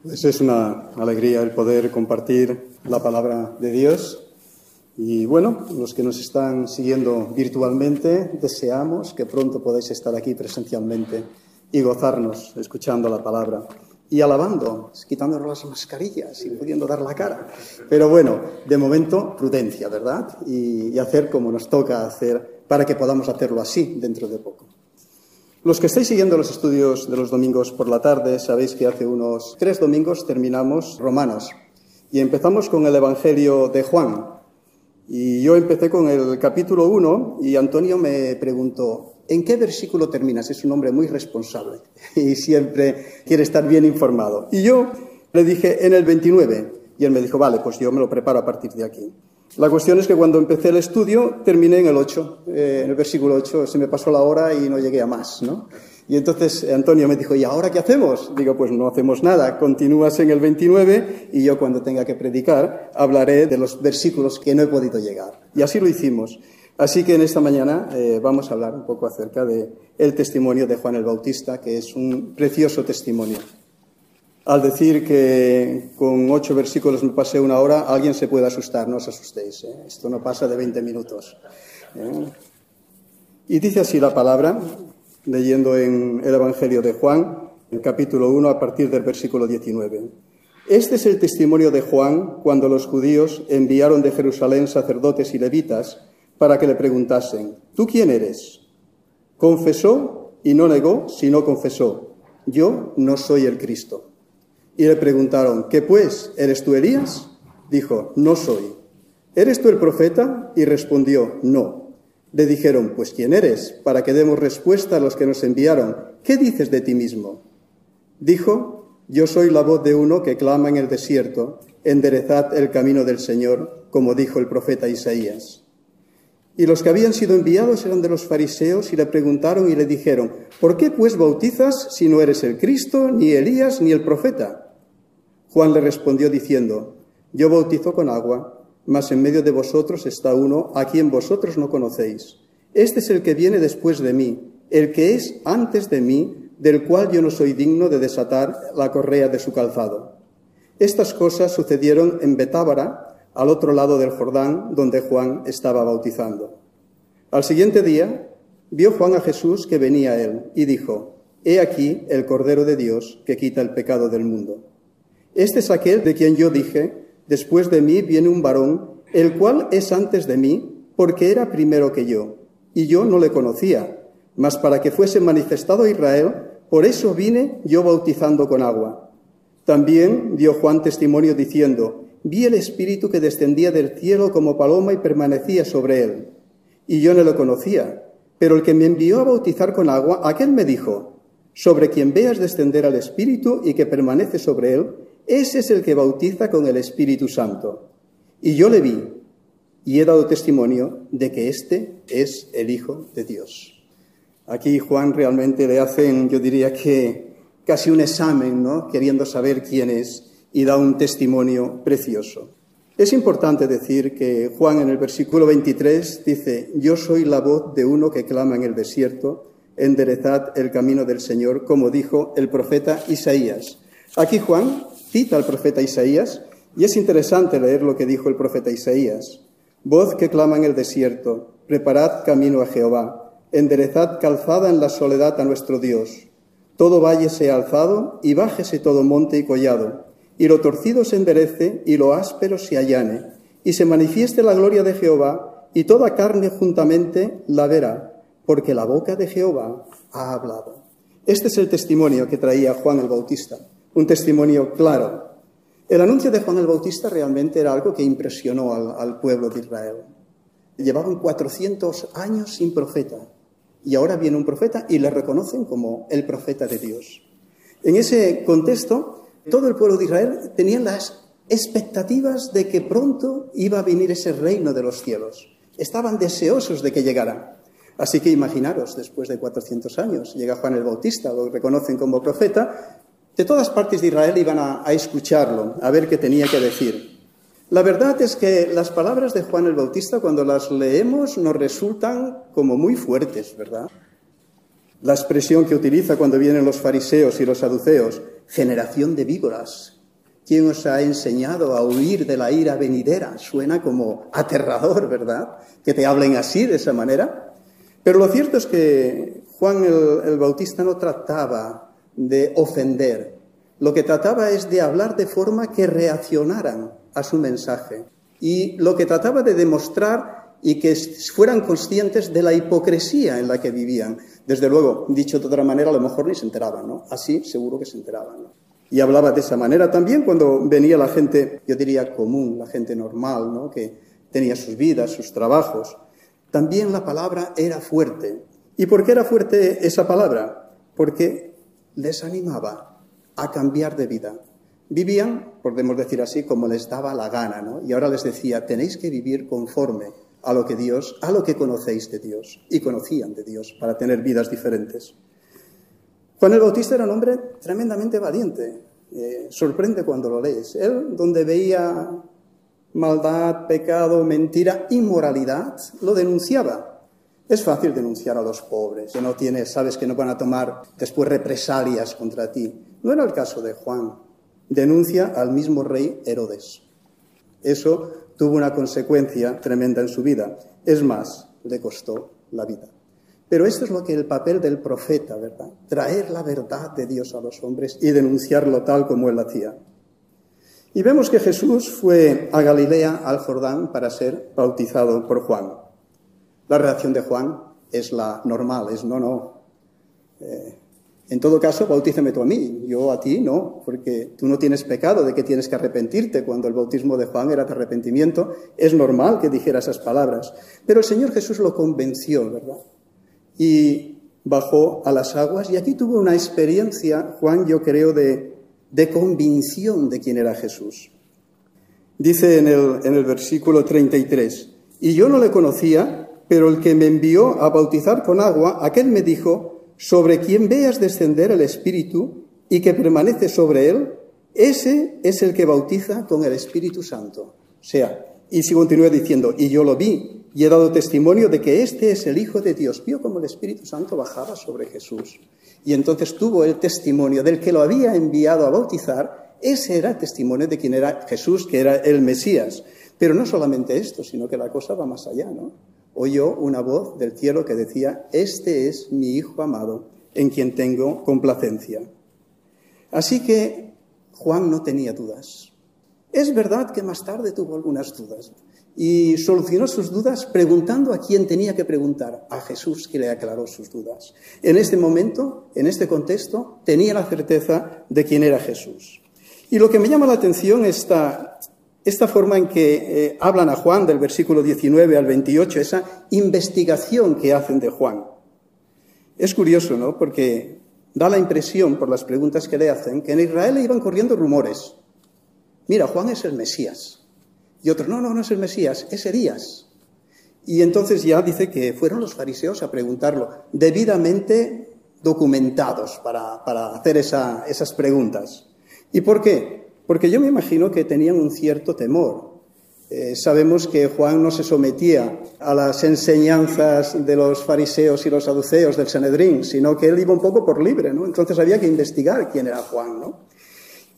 Pues es una alegría el poder compartir la palabra de Dios. Y bueno, los que nos están siguiendo virtualmente, deseamos que pronto podáis estar aquí presencialmente y gozarnos escuchando la palabra y alabando, quitándonos las mascarillas y pudiendo dar la cara. Pero bueno, de momento, prudencia, ¿verdad? Y, y hacer como nos toca hacer para que podamos hacerlo así dentro de poco. Los que estáis siguiendo los estudios de los domingos por la tarde, sabéis que hace unos tres domingos terminamos Romanos y empezamos con el Evangelio de Juan. Y yo empecé con el capítulo 1 y Antonio me preguntó, ¿en qué versículo terminas? Es un hombre muy responsable y siempre quiere estar bien informado. Y yo le dije, en el 29. Y él me dijo, vale, pues yo me lo preparo a partir de aquí. La cuestión es que cuando empecé el estudio terminé en el 8, eh, en el versículo 8, se me pasó la hora y no llegué a más, ¿no? Y entonces Antonio me dijo, ¿y ahora qué hacemos? Digo, pues no hacemos nada, continúas en el 29 y yo cuando tenga que predicar hablaré de los versículos que no he podido llegar. Y así lo hicimos. Así que en esta mañana eh, vamos a hablar un poco acerca el testimonio de Juan el Bautista, que es un precioso testimonio al decir que con ocho versículos me pasé una hora, alguien se puede asustar, no os asustéis. ¿eh? Esto no pasa de 20 minutos. ¿eh? Y dice así la palabra, leyendo en el Evangelio de Juan, en capítulo 1, a partir del versículo 19. Este es el testimonio de Juan cuando los judíos enviaron de Jerusalén sacerdotes y levitas para que le preguntasen, ¿tú quién eres? Confesó y no negó, sino confesó, yo no soy el Cristo. Y le preguntaron, ¿qué pues? ¿Eres tú Elías? Dijo, no soy. ¿Eres tú el profeta? Y respondió, no. Le dijeron, pues ¿quién eres? Para que demos respuesta a los que nos enviaron. ¿Qué dices de ti mismo? Dijo, yo soy la voz de uno que clama en el desierto, enderezad el camino del Señor, como dijo el profeta Isaías. Y los que habían sido enviados eran de los fariseos y le preguntaron y le dijeron, ¿por qué pues bautizas si no eres el Cristo, ni Elías, ni el profeta? Juan le respondió diciendo, Yo bautizo con agua, mas en medio de vosotros está uno a quien vosotros no conocéis. Este es el que viene después de mí, el que es antes de mí, del cual yo no soy digno de desatar la correa de su calzado. Estas cosas sucedieron en Betábara, al otro lado del Jordán, donde Juan estaba bautizando. Al siguiente día vio Juan a Jesús que venía a él y dijo, He aquí el Cordero de Dios que quita el pecado del mundo. Este es aquel de quien yo dije, después de mí viene un varón, el cual es antes de mí, porque era primero que yo, y yo no le conocía, mas para que fuese manifestado Israel, por eso vine yo bautizando con agua. También dio Juan testimonio diciendo, vi el Espíritu que descendía del cielo como paloma y permanecía sobre él. Y yo no lo conocía, pero el que me envió a bautizar con agua, aquel me dijo, sobre quien veas descender al Espíritu y que permanece sobre él, ese es el que bautiza con el Espíritu Santo. Y yo le vi y he dado testimonio de que este es el Hijo de Dios. Aquí Juan realmente le hacen, yo diría que casi un examen, ¿no? Queriendo saber quién es y da un testimonio precioso. Es importante decir que Juan en el versículo 23 dice, yo soy la voz de uno que clama en el desierto, enderezad el camino del Señor, como dijo el profeta Isaías. Aquí Juan cita al profeta Isaías y es interesante leer lo que dijo el profeta Isaías. Voz que clama en el desierto, preparad camino a Jehová, enderezad calzada en la soledad a nuestro Dios. Todo valle sea alzado y bájese todo monte y collado, y lo torcido se enderece y lo áspero se allane, y se manifieste la gloria de Jehová, y toda carne juntamente la verá, porque la boca de Jehová ha hablado. Este es el testimonio que traía Juan el Bautista un testimonio claro. El anuncio de Juan el Bautista realmente era algo que impresionó al, pueblo de Israel. Llevaban 400 años sin profeta y ahora viene un profeta y le reconocen como el profeta de Dios. En ese contexto, todo el pueblo de Israel tenía las expectativas de que pronto iba a venir ese reino de los cielos. Estaban deseosos de que llegara. Así que imaginaros, después de 400 años, llega Juan el Bautista, lo reconocen como profeta, de todas partes de Israel iban a, escucharlo, a ver qué tenía que decir. La verdad es que las palabras de Juan el Bautista, cuando las leemos, nos resultan como muy fuertes, ¿verdad? La expresión que utiliza cuando vienen los fariseos y los saduceos, generación de víboras. ¿Quién os ha enseñado a huir de la ira venidera? Suena como aterrador, ¿verdad? Que te hablen así, de esa manera. Pero lo cierto es que Juan el, el Bautista no trataba de ofender. Lo que trataba es de hablar de forma que reaccionaran a su mensaje. Y lo que trataba de demostrar y que fueran conscientes de la hipocresía en la que vivían. Desde luego, dicho de otra manera, a lo mejor ni se enteraban, ¿no? Así seguro que se enteraban, ¿no? Y hablaba de esa manera también cuando venía la gente, yo diría común, la gente normal, ¿no? Que tenía sus vidas, sus trabajos. También la palabra era fuerte. ¿Y por qué era fuerte esa palabra? Porque les animaba a cambiar de vida. Vivían, podemos decir así, como les daba la gana, ¿no? Y ahora les decía, tenéis que vivir conforme a lo que Dios, a lo que conocéis de Dios y conocían de Dios para tener vidas diferentes. Juan el Bautista era un hombre tremendamente valiente. Eh, sorprende cuando lo lees. Él, donde veía maldad, pecado, mentira, inmoralidad, lo denunciaba. Es fácil denunciar a los pobres, que no tienes, sabes que no van a tomar después represalias contra ti. No era el caso de Juan. Denuncia al mismo rey Herodes. Eso tuvo una consecuencia tremenda en su vida. Es más, le costó la vida. Pero esto es lo que el papel del profeta, ¿verdad? Traer la verdad de Dios a los hombres y denunciarlo tal como él hacía. Y vemos que Jesús fue a Galilea, al Jordán, para ser bautizado por Juan. La reacción de Juan es la normal, es no, no. Eh, en todo caso, bautízame tú a mí, yo a ti no, porque tú no tienes pecado de que tienes que arrepentirte. Cuando el bautismo de Juan era de arrepentimiento, es normal que dijera esas palabras. Pero el Señor Jesús lo convenció, ¿verdad? Y bajó a las aguas y aquí tuvo una experiencia, Juan, yo creo, de, de convicción de quién era Jesús. Dice en el, en el versículo 33, y yo no le conocía, pero el que me envió a bautizar con agua, aquel me dijo, sobre quien veas descender el Espíritu y que permanece sobre él, ese es el que bautiza con el Espíritu Santo. O sea, y si continúa diciendo, y yo lo vi y he dado testimonio de que este es el Hijo de Dios. Vio como el Espíritu Santo bajaba sobre Jesús. Y entonces tuvo el testimonio del que lo había enviado a bautizar. Ese era el testimonio de quien era Jesús, que era el Mesías. Pero no solamente esto, sino que la cosa va más allá, ¿no? Oyó una voz del cielo que decía, Este es mi Hijo amado, en quien tengo complacencia. Así que Juan no tenía dudas. Es verdad que más tarde tuvo algunas dudas y solucionó sus dudas preguntando a quién tenía que preguntar, a Jesús que le aclaró sus dudas. En este momento, en este contexto, tenía la certeza de quién era Jesús. Y lo que me llama la atención esta, esta forma en que eh, hablan a Juan del versículo 19 al 28, esa investigación que hacen de Juan. Es curioso, ¿no? Porque da la impresión, por las preguntas que le hacen, que en Israel le iban corriendo rumores. Mira, Juan es el Mesías. Y otro, no, no, no es el Mesías, es Elías. Y entonces ya dice que fueron los fariseos a preguntarlo, debidamente documentados para, para hacer esas preguntas. ¿Y por qué? Porque yo me imagino que tenían un cierto temor. Eh, sabemos que Juan no se sometía a las enseñanzas de los fariseos y los saduceos del Sanedrín, sino que él iba un poco por libre, ¿no? Entonces había que investigar quién era Juan, ¿no?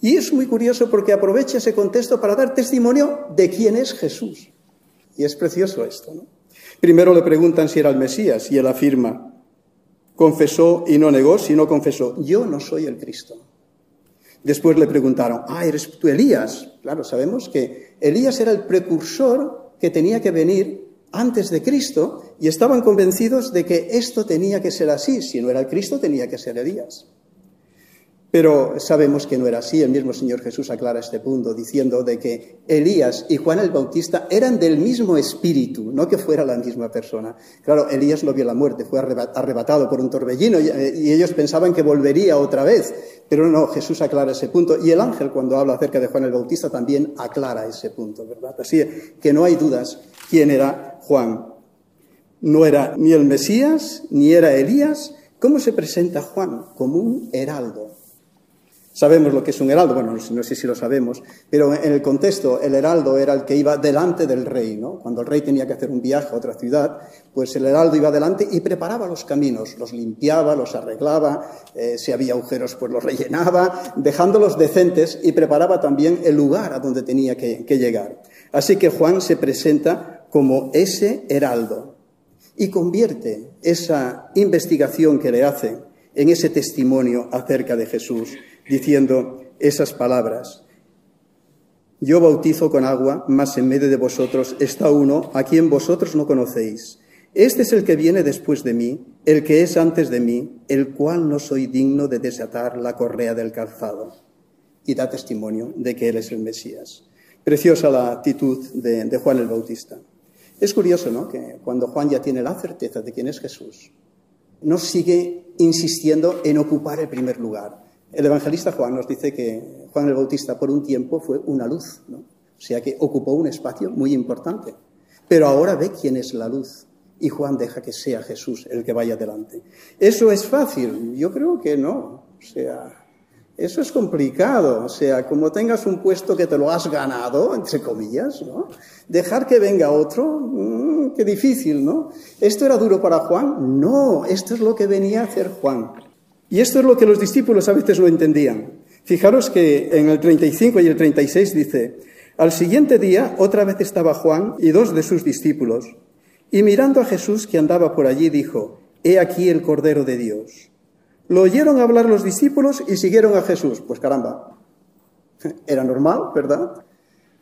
Y es muy curioso porque aprovecha ese contexto para dar testimonio de quién es Jesús. Y es precioso esto. Primero le preguntan si era el Mesías y él afirma, confesó y no negó, sino confesó, yo no soy el Cristo. Después le preguntaron, ah, ¿eres tú Elías? Claro, sabemos que Elías era el precursor que tenía que venir antes de Cristo y estaban convencidos de que esto tenía que ser así. Si no era el Cristo, tenía que ser Elías. Pero sabemos que no era así. El mismo Señor Jesús aclara este punto diciendo de que Elías y Juan el Bautista eran del mismo espíritu, no que fuera la misma persona. Claro, Elías no vio la muerte, fue arrebatado por un torbellino y ellos pensaban que volvería otra vez. Pero no, Jesús aclara ese punto. Y el ángel cuando habla acerca de Juan el Bautista también aclara ese punto, ¿verdad? Así que no hay dudas quién era Juan. No era ni el Mesías, ni era Elías. ¿Cómo se presenta Juan? Como un heraldo Sabemos lo que es un heraldo, bueno, no sé si lo sabemos, pero en el contexto el heraldo era el que iba delante del rey, ¿no? Cuando el rey tenía que hacer un viaje a otra ciudad, pues el heraldo iba delante y preparaba los caminos, los limpiaba, los arreglaba, eh, si había agujeros pues los rellenaba, dejándolos decentes y preparaba también el lugar a donde tenía que llegar. Así que Juan se presenta como ese heraldo y convierte esa investigación que le hace en ese testimonio acerca de Jesús diciendo esas palabras. Yo bautizo con agua, mas en medio de vosotros está uno a quien vosotros no conocéis. Este es el que viene después de mí, el que es antes de mí, el cual no soy digno de desatar la correa del calzado. Y da testimonio de que Él es el Mesías. Preciosa la actitud de, de Juan el Bautista. Es curioso, ¿no? Que cuando Juan ya tiene la certeza de quién es Jesús, no sigue insistiendo en ocupar el primer lugar. El evangelista Juan nos dice que Juan el Bautista por un tiempo fue una luz, ¿no? o sea que ocupó un espacio muy importante. Pero ahora ve quién es la luz y Juan deja que sea Jesús el que vaya adelante. ¿Eso es fácil? Yo creo que no. O sea, eso es complicado. O sea, como tengas un puesto que te lo has ganado, entre comillas, ¿no? Dejar que venga otro, mmm, qué difícil, ¿no? ¿Esto era duro para Juan? No, esto es lo que venía a hacer Juan. Y esto es lo que los discípulos a veces no entendían. Fijaros que en el 35 y el 36 dice, al siguiente día otra vez estaba Juan y dos de sus discípulos, y mirando a Jesús que andaba por allí dijo, He aquí el Cordero de Dios. Lo oyeron hablar los discípulos y siguieron a Jesús. Pues caramba, era normal, ¿verdad?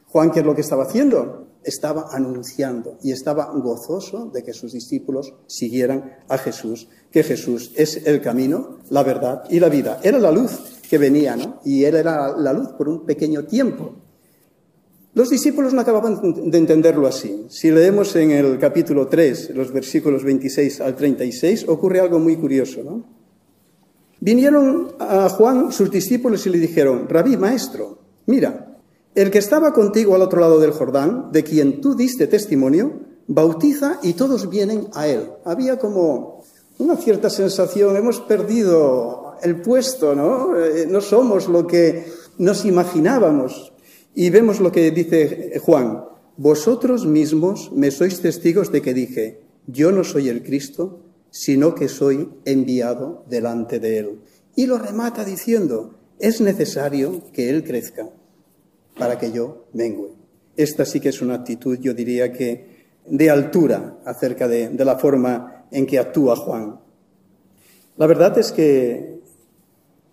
Juan, ¿qué es lo que estaba haciendo? Estaba anunciando y estaba gozoso de que sus discípulos siguieran a Jesús, que Jesús es el camino, la verdad y la vida. Era la luz que venía, ¿no? Y él era la luz por un pequeño tiempo. Los discípulos no acababan de entenderlo así. Si leemos en el capítulo 3, los versículos 26 al 36, ocurre algo muy curioso, ¿no? Vinieron a Juan sus discípulos y le dijeron, Rabí, maestro, mira, el que estaba contigo al otro lado del Jordán, de quien tú diste testimonio, bautiza y todos vienen a él. Había como una cierta sensación, hemos perdido el puesto, ¿no? Eh, no somos lo que nos imaginábamos. Y vemos lo que dice Juan, vosotros mismos me sois testigos de que dije, yo no soy el Cristo, sino que soy enviado delante de él. Y lo remata diciendo, es necesario que él crezca para que yo mengue. Esta sí que es una actitud, yo diría que, de altura acerca de, la forma en que actúa Juan. La verdad es que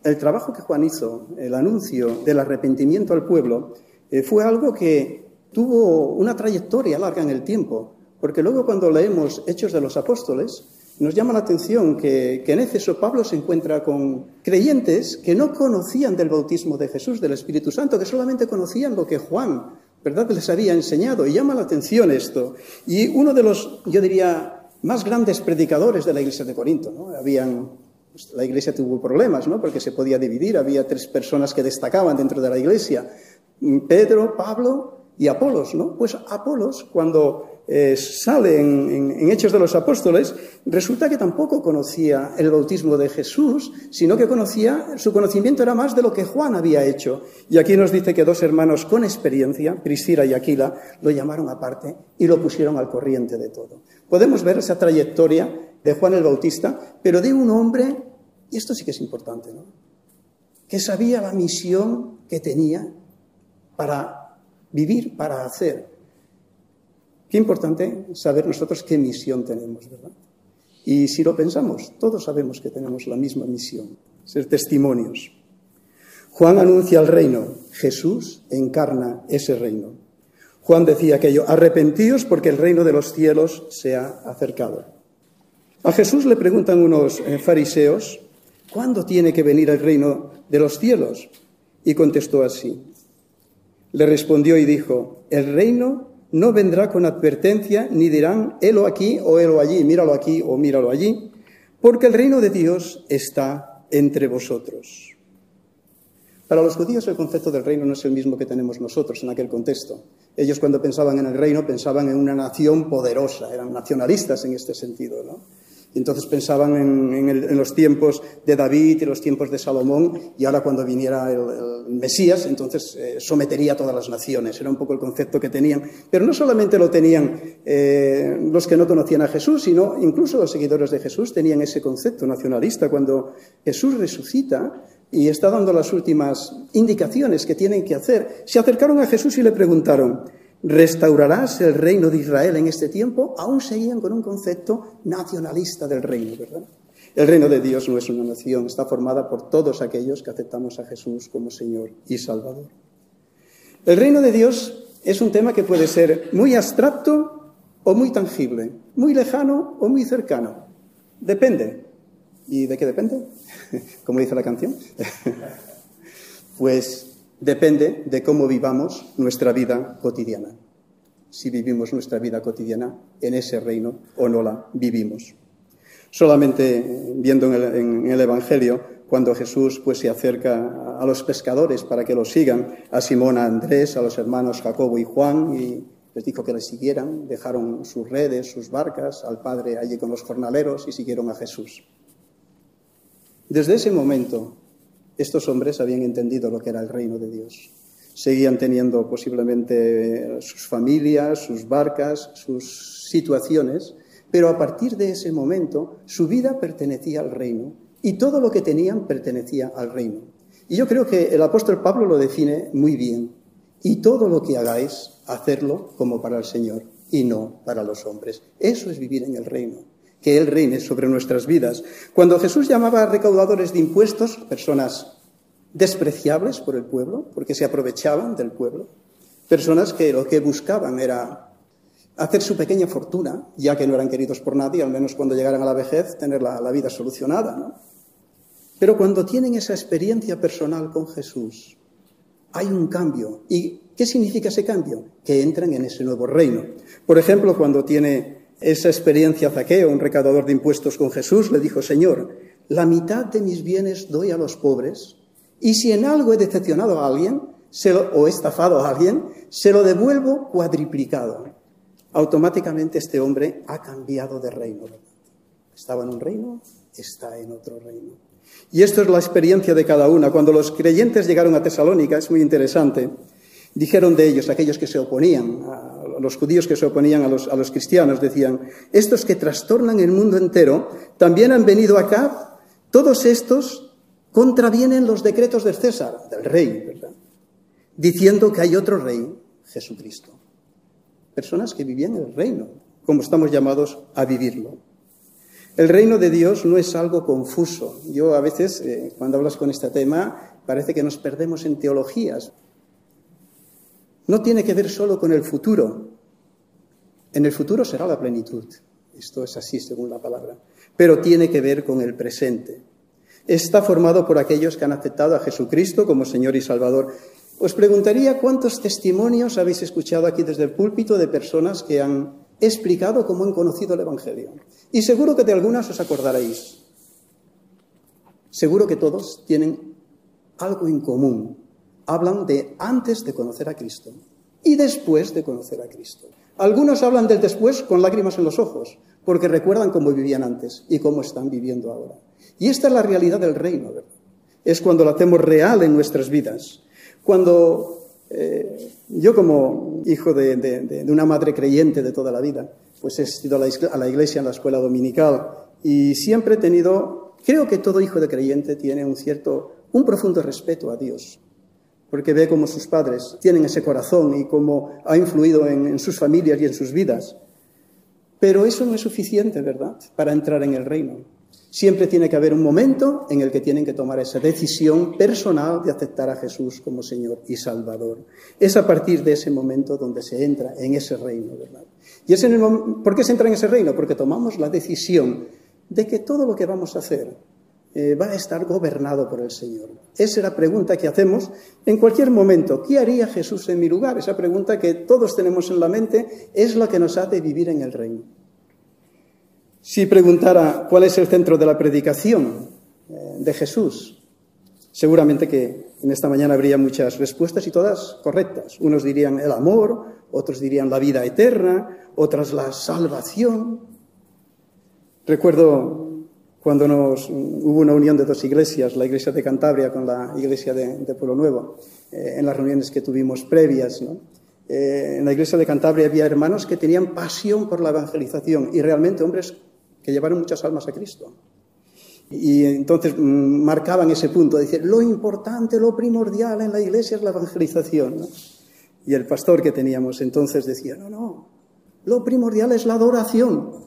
el trabajo que Juan hizo, el anuncio del arrepentimiento al pueblo, eh, fue algo que tuvo una trayectoria larga en el tiempo, porque luego cuando leemos Hechos de los Apóstoles, nos llama la atención que, en Éfeso Pablo se encuentra con creyentes que no conocían del bautismo de Jesús, del Espíritu Santo, que solamente conocían lo que Juan, ¿verdad?, les había enseñado. Y llama la atención esto. Y uno de los, yo diría, más grandes predicadores de la iglesia de Corinto, ¿no? Habían, pues, la iglesia tuvo problemas, ¿no?, porque se podía dividir. Había tres personas que destacaban dentro de la iglesia. Pedro, Pablo y Apolos, ¿no? Pues Apolos, cuando eh, sale en, Hechos de los Apóstoles, resulta que tampoco conocía el bautismo de Jesús, sino que conocía, su conocimiento era más de lo que Juan había hecho. Y aquí nos dice que dos hermanos con experiencia, Priscila y Aquila, lo llamaron aparte y lo pusieron al corriente de todo. Podemos ver esa trayectoria de Juan el Bautista, pero de un hombre, y esto sí que es importante, ¿no? que sabía la misión que tenía para vivir, para hacer, Qué importante saber nosotros qué misión tenemos, ¿verdad? Y si lo pensamos, todos sabemos que tenemos la misma misión, ser testimonios. Juan anuncia el reino, Jesús encarna ese reino. Juan decía aquello, arrepentíos porque el reino de los cielos se ha acercado. A Jesús le preguntan unos eh, fariseos, ¿cuándo tiene que venir el reino de los cielos? Y contestó así. Le respondió y dijo, el reino no vendrá con advertencia, ni dirán, helo aquí o helo allí, míralo aquí o míralo allí, porque el reino de Dios está entre vosotros. Para los judíos el concepto del reino no es el mismo que tenemos nosotros en aquel contexto. Ellos cuando pensaban en el reino pensaban en una nación poderosa, eran nacionalistas en este sentido. ¿no? Entonces pensaban en, los tiempos de David y los tiempos de Salomón, y ahora cuando viniera el, Mesías, entonces eh, sometería a todas las naciones. Era un poco el concepto que tenían. Pero no solamente lo tenían eh, los que no conocían a Jesús, sino incluso los seguidores de Jesús tenían ese concepto nacionalista. Cuando Jesús resucita y está dando las últimas indicaciones que tienen que hacer, se acercaron a Jesús y le preguntaron, ¿Restaurarás el reino de Israel en este tiempo? Aún seguían con un concepto nacionalista del reino, ¿verdad? El reino de Dios no es una nación, está formada por todos aquellos que aceptamos a Jesús como Señor y Salvador. El reino de Dios es un tema que puede ser muy abstracto o muy tangible, muy lejano o muy cercano. Depende. ¿Y de qué depende? Como dice la canción. pues depende de cómo vivamos nuestra vida cotidiana. Si vivimos nuestra vida cotidiana en ese reino o no la vivimos. Solamente viendo en el, Evangelio, cuando Jesús pues, se acerca a los pescadores para que lo sigan, a Simón, a Andrés, a los hermanos Jacobo y Juan, y les dijo que le siguieran, dejaron sus redes, sus barcas, al Padre allí con los jornaleros y siguieron a Jesús. Desde ese momento estos hombres habían entendido lo que era el reino de Dios. Seguían teniendo posiblemente sus familias, sus barcas, sus situaciones, pero a partir de ese momento su vida pertenecía al reino y todo lo que tenían pertenecía al reino. Y yo creo que el apóstol Pablo lo define muy bien. Y todo lo que hagáis, hacerlo como para el Señor y no para los hombres. Eso es vivir en el reino que Él reine sobre nuestras vidas. Cuando Jesús llamaba a recaudadores de impuestos, personas despreciables por el pueblo, porque se aprovechaban del pueblo, personas que lo que buscaban era hacer su pequeña fortuna, ya que no eran queridos por nadie, al menos cuando llegaran a la vejez, tener la, la vida solucionada. Pero cuando tienen esa experiencia personal con Jesús, hay un cambio. ¿Y qué significa ese cambio? Que entran en ese nuevo reino. Por ejemplo, cuando tiene esa experiencia Zaqueo, un recaudador de impuestos con Jesús, le dijo, Señor, la mitad de mis bienes doy a los pobres, y si en algo he decepcionado a alguien o he estafado a alguien, se lo devuelvo cuadriplicado. Automáticamente este hombre ha cambiado de reino. Estaba en un reino, está en otro reino. Y esto es la experiencia de cada una. Cuando los creyentes llegaron a Tesalónica, es muy interesante, dijeron de ellos, aquellos que se oponían a los judíos que se oponían a los, cristianos decían, estos que trastornan el mundo entero, también han venido acá, todos estos contravienen los decretos del César, del rey, ¿verdad? Diciendo que hay otro rey, Jesucristo. Personas que vivían el reino, como estamos llamados a vivirlo. El reino de Dios no es algo confuso. Yo a veces, eh, cuando hablas con este tema, parece que nos perdemos en teologías. No tiene que ver solo con el futuro. En el futuro será la plenitud. Esto es así según la palabra. Pero tiene que ver con el presente. Está formado por aquellos que han aceptado a Jesucristo como Señor y Salvador. Os preguntaría cuántos testimonios habéis escuchado aquí desde el púlpito de personas que han explicado cómo han conocido el Evangelio. Y seguro que de algunas os acordaréis. Seguro que todos tienen algo en común hablan de antes de conocer a Cristo y después de conocer a Cristo. Algunos hablan del después con lágrimas en los ojos, porque recuerdan cómo vivían antes y cómo están viviendo ahora. Y esta es la realidad del reino, ¿verdad? Es cuando lo hacemos real en nuestras vidas. Cuando eh, yo como hijo de, una madre creyente de toda la vida, pues he ido a la iglesia en la escuela dominical y siempre he tenido, creo que todo hijo de creyente tiene un cierto, un profundo respeto a Dios porque ve cómo sus padres tienen ese corazón y cómo ha influido en, sus familias y en sus vidas. Pero eso no es suficiente, ¿verdad?, para entrar en el reino. Siempre tiene que haber un momento en el que tienen que tomar esa decisión personal de aceptar a Jesús como Señor y Salvador. Es a partir de ese momento donde se entra en ese reino, ¿verdad? ¿Y es ¿Por qué se entra en ese reino? Porque tomamos la decisión de que todo lo que vamos a hacer eh, va a estar gobernado por el Señor? Esa es la pregunta que hacemos en cualquier momento. ¿Qué haría Jesús en mi lugar? Esa pregunta que todos tenemos en la mente es la que nos hace vivir en el reino. Si preguntara cuál es el centro de la predicación eh, de Jesús, seguramente que en esta mañana habría muchas respuestas y todas correctas. Unos dirían el amor, otros dirían la vida eterna, otras la salvación. Recuerdo cuando nos, hubo una unión de dos iglesias, la iglesia de Cantabria con la iglesia de, Pueblo Nuevo, eh, en las reuniones que tuvimos previas. Eh, en la iglesia de Cantabria había hermanos que tenían pasión por la evangelización y realmente hombres que llevaron muchas almas a Cristo. Y entonces mm, marcaban ese punto, de decir, lo importante, lo primordial en la iglesia es la evangelización. Y el pastor que teníamos entonces decía, no, no, lo primordial es la adoración.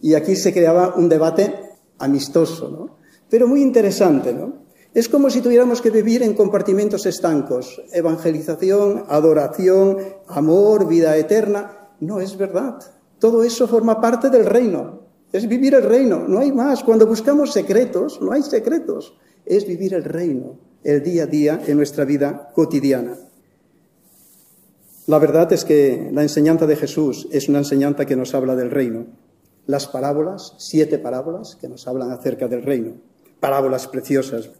Y aquí se creaba un debate amistoso, ¿no? pero muy interesante. ¿no? Es como si tuviéramos que vivir en compartimentos estancos, evangelización, adoración, amor, vida eterna. No es verdad. Todo eso forma parte del reino. Es vivir el reino, no hay más. Cuando buscamos secretos, no hay secretos. Es vivir el reino, el día a día en nuestra vida cotidiana. La verdad es que la enseñanza de Jesús es una enseñanza que nos habla del reino. Las parábolas, siete parábolas que nos hablan acerca del reino. Parábolas preciosas.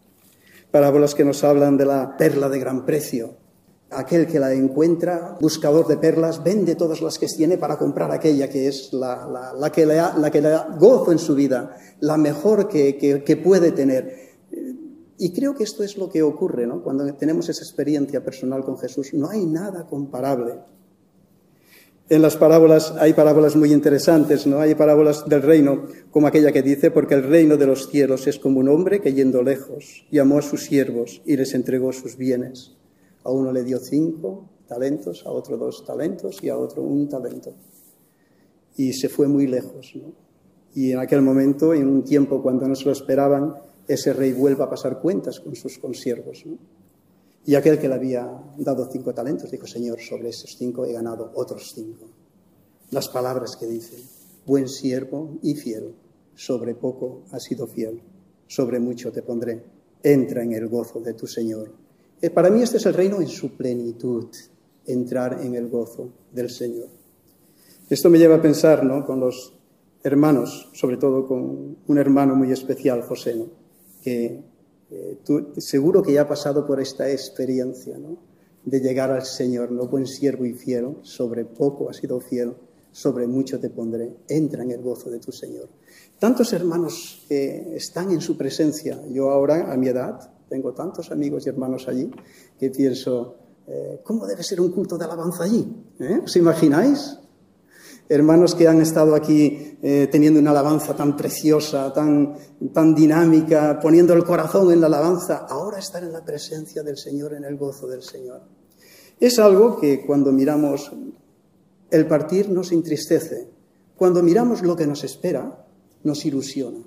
Parábolas que nos hablan de la perla de gran precio, aquel que la encuentra, buscador de perlas, vende todas las que tiene para comprar aquella que es la, que, le da, gozo en su vida, la mejor que, puede tener. Y creo que esto es lo que ocurre ¿no? cuando tenemos esa experiencia personal con Jesús. No hay nada comparable. En las parábolas hay parábolas muy interesantes, ¿no? Hay parábolas del reino, como aquella que dice, porque el reino de los cielos es como un hombre que yendo lejos llamó a sus siervos y les entregó sus bienes. A uno le dio cinco talentos, a otro dos talentos y a otro un talento. Y se fue muy lejos. Y en aquel momento, en un tiempo cuando no se lo esperaban, ese rey vuelve a pasar cuentas con sus consiervos. Y aquel que le había dado cinco talentos dijo, Señor, sobre esos cinco he ganado otros cinco. Las palabras que dice, buen siervo y fiel, sobre poco has sido fiel, sobre mucho te pondré, entra en el gozo de tu Señor. Eh, para mí este es el reino en su plenitud, entrar en el gozo del Señor. Esto me lleva a pensar ¿no? con los hermanos, sobre todo con un hermano muy especial, José, que eh, tú, seguro que ya ha pasado por esta experiencia ¿no? de llegar al Señor, no buen siervo y fiel, sobre poco has sido fiel, sobre mucho te pondré, entra en el gozo de tu Señor. Tantos hermanos que están en su presencia, yo ahora a mi edad, tengo tantos amigos y hermanos allí que pienso, eh, ¿cómo debe ser un culto de alabanza allí? ¿Eh? ¿Os imagináis? Hermanos que han estado aquí eh, teniendo una alabanza tan preciosa, tan, tan dinámica, poniendo el corazón en la alabanza, ahora estar en la presencia del Señor, en el gozo del Señor. Es algo que cuando miramos el partir nos entristece, cuando miramos lo que nos espera nos ilusiona.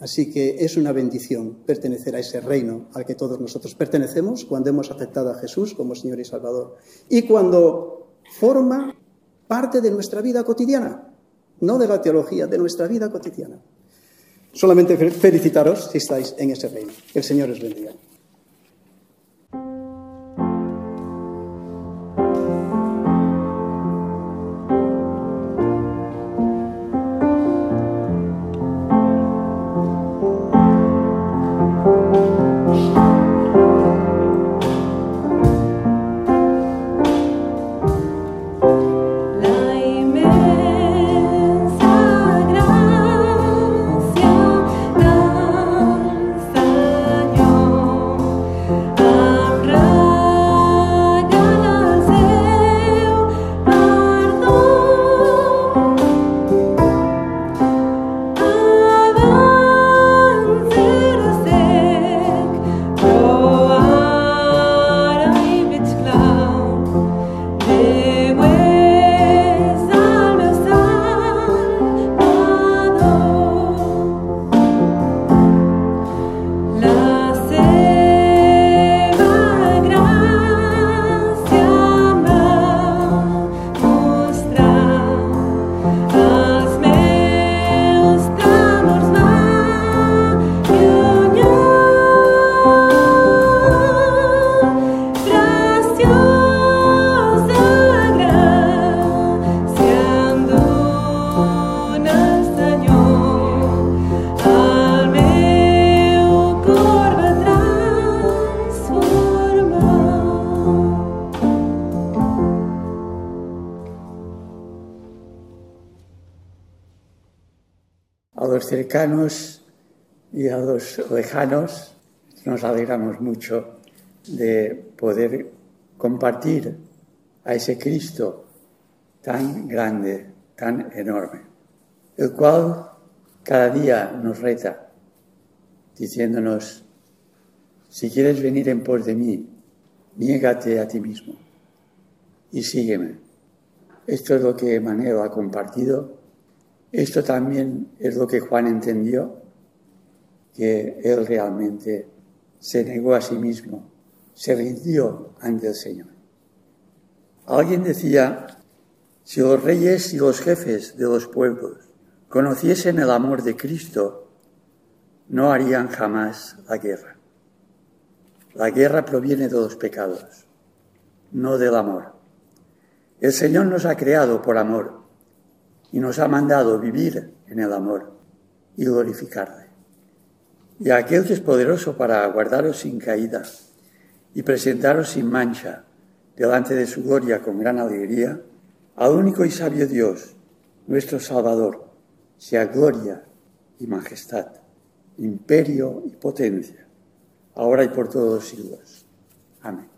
Así que es una bendición pertenecer a ese reino al que todos nosotros pertenecemos cuando hemos aceptado a Jesús como Señor y Salvador y cuando forma parte de nuestra vida cotidiana, no de la teología, de nuestra vida cotidiana. Solamente felicitaros si estáis en ese reino. El Señor os bendiga. Cercanos y a los lejanos, nos alegramos mucho de poder compartir a ese Cristo tan grande, tan enorme, el cual cada día nos reta, diciéndonos, si quieres venir en pos de mí, niégate a ti mismo y sígueme. Esto es lo que Manero ha compartido. Esto también es lo que Juan entendió, que él realmente se negó a sí mismo, se rindió ante el Señor. Alguien decía, si los reyes y los jefes de los pueblos conociesen el amor de Cristo, no harían jamás la guerra. La guerra proviene de los pecados, no del amor. El Señor nos ha creado por amor y nos ha mandado vivir en el amor y glorificarle. Y aquel que es poderoso para guardaros sin caída y presentaros sin mancha delante de su gloria con gran alegría, al único y sabio Dios, nuestro Salvador, sea gloria y majestad, imperio y potencia, ahora y por todos los siglos. Amén.